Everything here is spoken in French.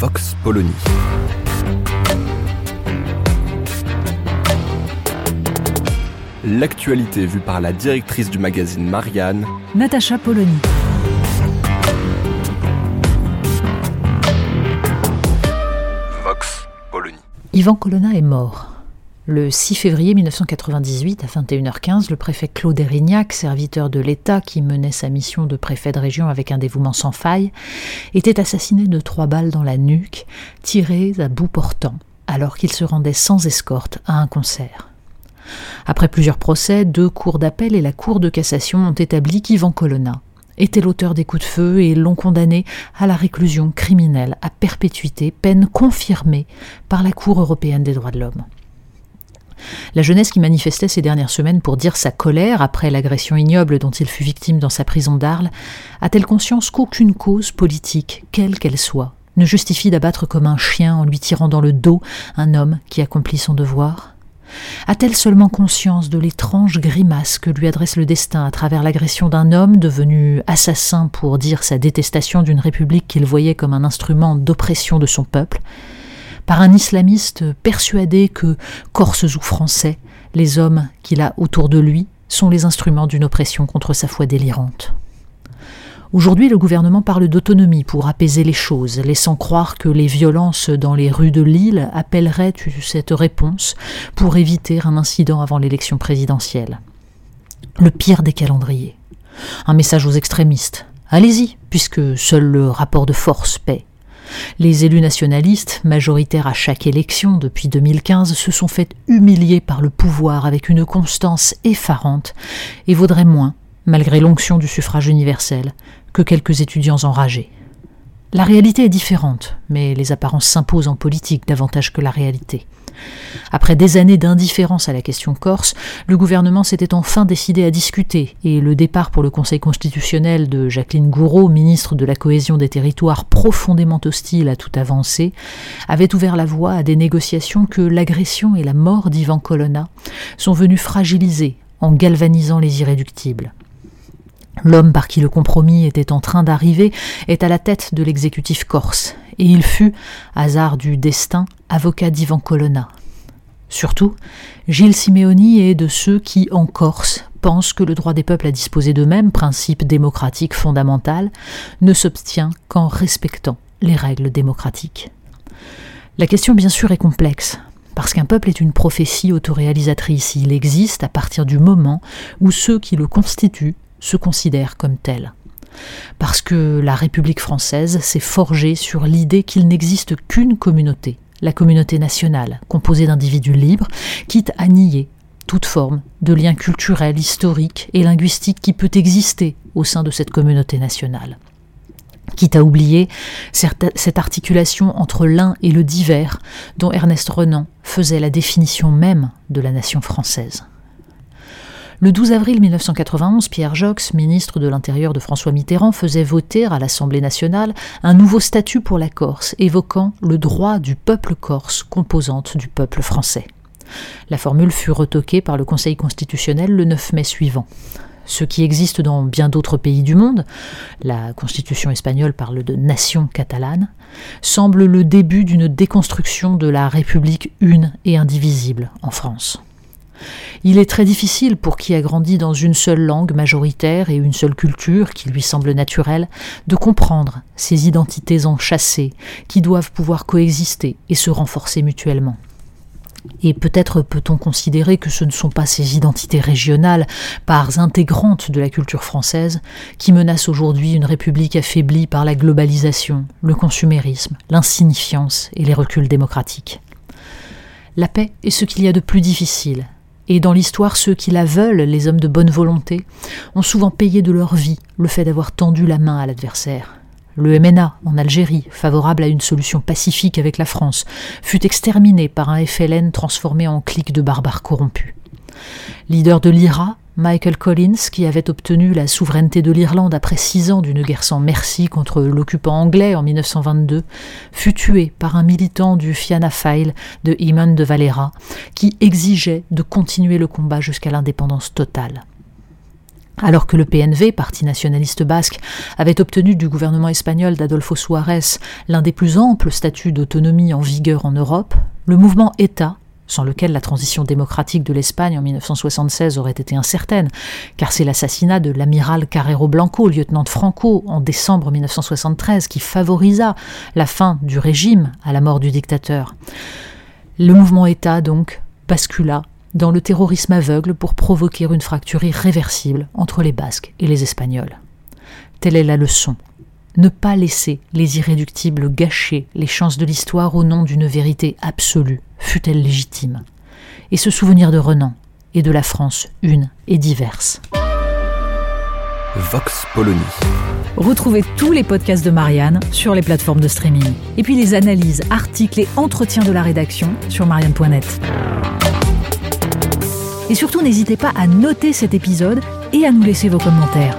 Vox Polony. L'actualité vue par la directrice du magazine Marianne, Natacha Polony. Vox Polony. Yvan Colonna est mort. Le 6 février 1998, à 21h15, le préfet Claude Erignac, serviteur de l'État qui menait sa mission de préfet de région avec un dévouement sans faille, était assassiné de trois balles dans la nuque, tirées à bout portant, alors qu'il se rendait sans escorte à un concert. Après plusieurs procès, deux cours d'appel et la Cour de cassation ont établi qu'Yvan Colonna était l'auteur des coups de feu et l'ont condamné à la réclusion criminelle à perpétuité, peine confirmée par la Cour européenne des droits de l'homme. La jeunesse qui manifestait ces dernières semaines pour dire sa colère après l'agression ignoble dont il fut victime dans sa prison d'Arles a-t-elle conscience qu'aucune cause politique, quelle qu'elle soit, ne justifie d'abattre comme un chien en lui tirant dans le dos un homme qui accomplit son devoir? A-t-elle seulement conscience de l'étrange grimace que lui adresse le destin à travers l'agression d'un homme devenu assassin pour dire sa détestation d'une république qu'il voyait comme un instrument d'oppression de son peuple, par un islamiste persuadé que, corses ou français, les hommes qu'il a autour de lui sont les instruments d'une oppression contre sa foi délirante Aujourd'hui, le gouvernement parle d'autonomie pour apaiser les choses, laissant croire que les violences dans les rues de Lille appelleraient cette réponse pour éviter un incident avant l'élection présidentielle. Le pire des calendriers. Un message aux extrémistes. Allez-y, puisque seul le rapport de force paie. Les élus nationalistes, majoritaires à chaque élection depuis 2015, se sont fait humilier par le pouvoir avec une constance effarante et vaudraient moins, malgré l'onction du suffrage universel, que quelques étudiants enragés. La réalité est différente, mais les apparences s'imposent en politique davantage que la réalité. Après des années d'indifférence à la question corse, le gouvernement s'était enfin décidé à discuter, et le départ pour le Conseil constitutionnel de Jacqueline Gouraud, ministre de la cohésion des territoires profondément hostile à toute avancée, avait ouvert la voie à des négociations que l'agression et la mort d'Ivan Colonna sont venues fragiliser en galvanisant les irréductibles. L'homme par qui le compromis était en train d'arriver est à la tête de l'exécutif corse, et il fut, hasard du destin, avocat d'Ivan Colonna. Surtout, Gilles Simeoni est de ceux qui, en Corse, pensent que le droit des peuples à disposer d'eux-mêmes, principe démocratique fondamental, ne s'obtient qu'en respectant les règles démocratiques. La question, bien sûr, est complexe, parce qu'un peuple est une prophétie autoréalisatrice. Il existe à partir du moment où ceux qui le constituent se considère comme tel. Parce que la République française s'est forgée sur l'idée qu'il n'existe qu'une communauté, la communauté nationale, composée d'individus libres, quitte à nier toute forme de lien culturel, historique et linguistique qui peut exister au sein de cette communauté nationale. Quitte à oublier cette articulation entre l'un et le divers dont Ernest Renan faisait la définition même de la nation française. Le 12 avril 1991, Pierre Jox, ministre de l'Intérieur de François Mitterrand, faisait voter à l'Assemblée nationale un nouveau statut pour la Corse, évoquant le droit du peuple corse, composante du peuple français. La formule fut retoquée par le Conseil constitutionnel le 9 mai suivant. Ce qui existe dans bien d'autres pays du monde, la constitution espagnole parle de nation catalane, semble le début d'une déconstruction de la République une et indivisible en France. Il est très difficile pour qui a grandi dans une seule langue majoritaire et une seule culture qui lui semble naturelle de comprendre ces identités enchâssées qui doivent pouvoir coexister et se renforcer mutuellement. Et peut-être peut-on considérer que ce ne sont pas ces identités régionales, parts intégrantes de la culture française, qui menacent aujourd'hui une république affaiblie par la globalisation, le consumérisme, l'insignifiance et les reculs démocratiques. La paix est ce qu'il y a de plus difficile, Et dans l'histoire, ceux qui la veulent, les hommes de bonne volonté, ont souvent payé de leur vie le fait d'avoir tendu la main à l'adversaire. Le MNA, en Algérie, favorable à une solution pacifique avec la France, fut exterminé par un FLN transformé en clique de barbares corrompus. Leader de l'IRA, Michael Collins, qui avait obtenu la souveraineté de l'Irlande après six ans d'une guerre sans merci contre l'occupant anglais en 1922, fut tué par un militant du Fianna Fáil de Eamon de Valera, qui exigeait de continuer le combat jusqu'à l'indépendance totale. Alors que le PNV, parti nationaliste basque, avait obtenu du gouvernement espagnol d'Adolfo Suárez l'un des plus amples statuts d'autonomie en vigueur en Europe, le mouvement État sans lequel la transition démocratique de l'Espagne en 1976 aurait été incertaine, car c'est l'assassinat de l'amiral Carrero Blanco, lieutenant de Franco, en décembre 1973, qui favorisa la fin du régime à la mort du dictateur. Le mouvement État, donc, bascula dans le terrorisme aveugle pour provoquer une fracture irréversible entre les Basques et les Espagnols. Telle est la leçon ne pas laisser les irréductibles gâcher les chances de l'histoire au nom d'une vérité absolue, fût-elle légitime, et se souvenir de Renan et de la France une et diverse. Vox Polony. Retrouvez tous les podcasts de Marianne sur les plateformes de streaming. Et puis les analyses, articles et entretiens de la rédaction sur marianne.net. Et surtout, n'hésitez pas à noter cet épisode et à nous laisser vos commentaires.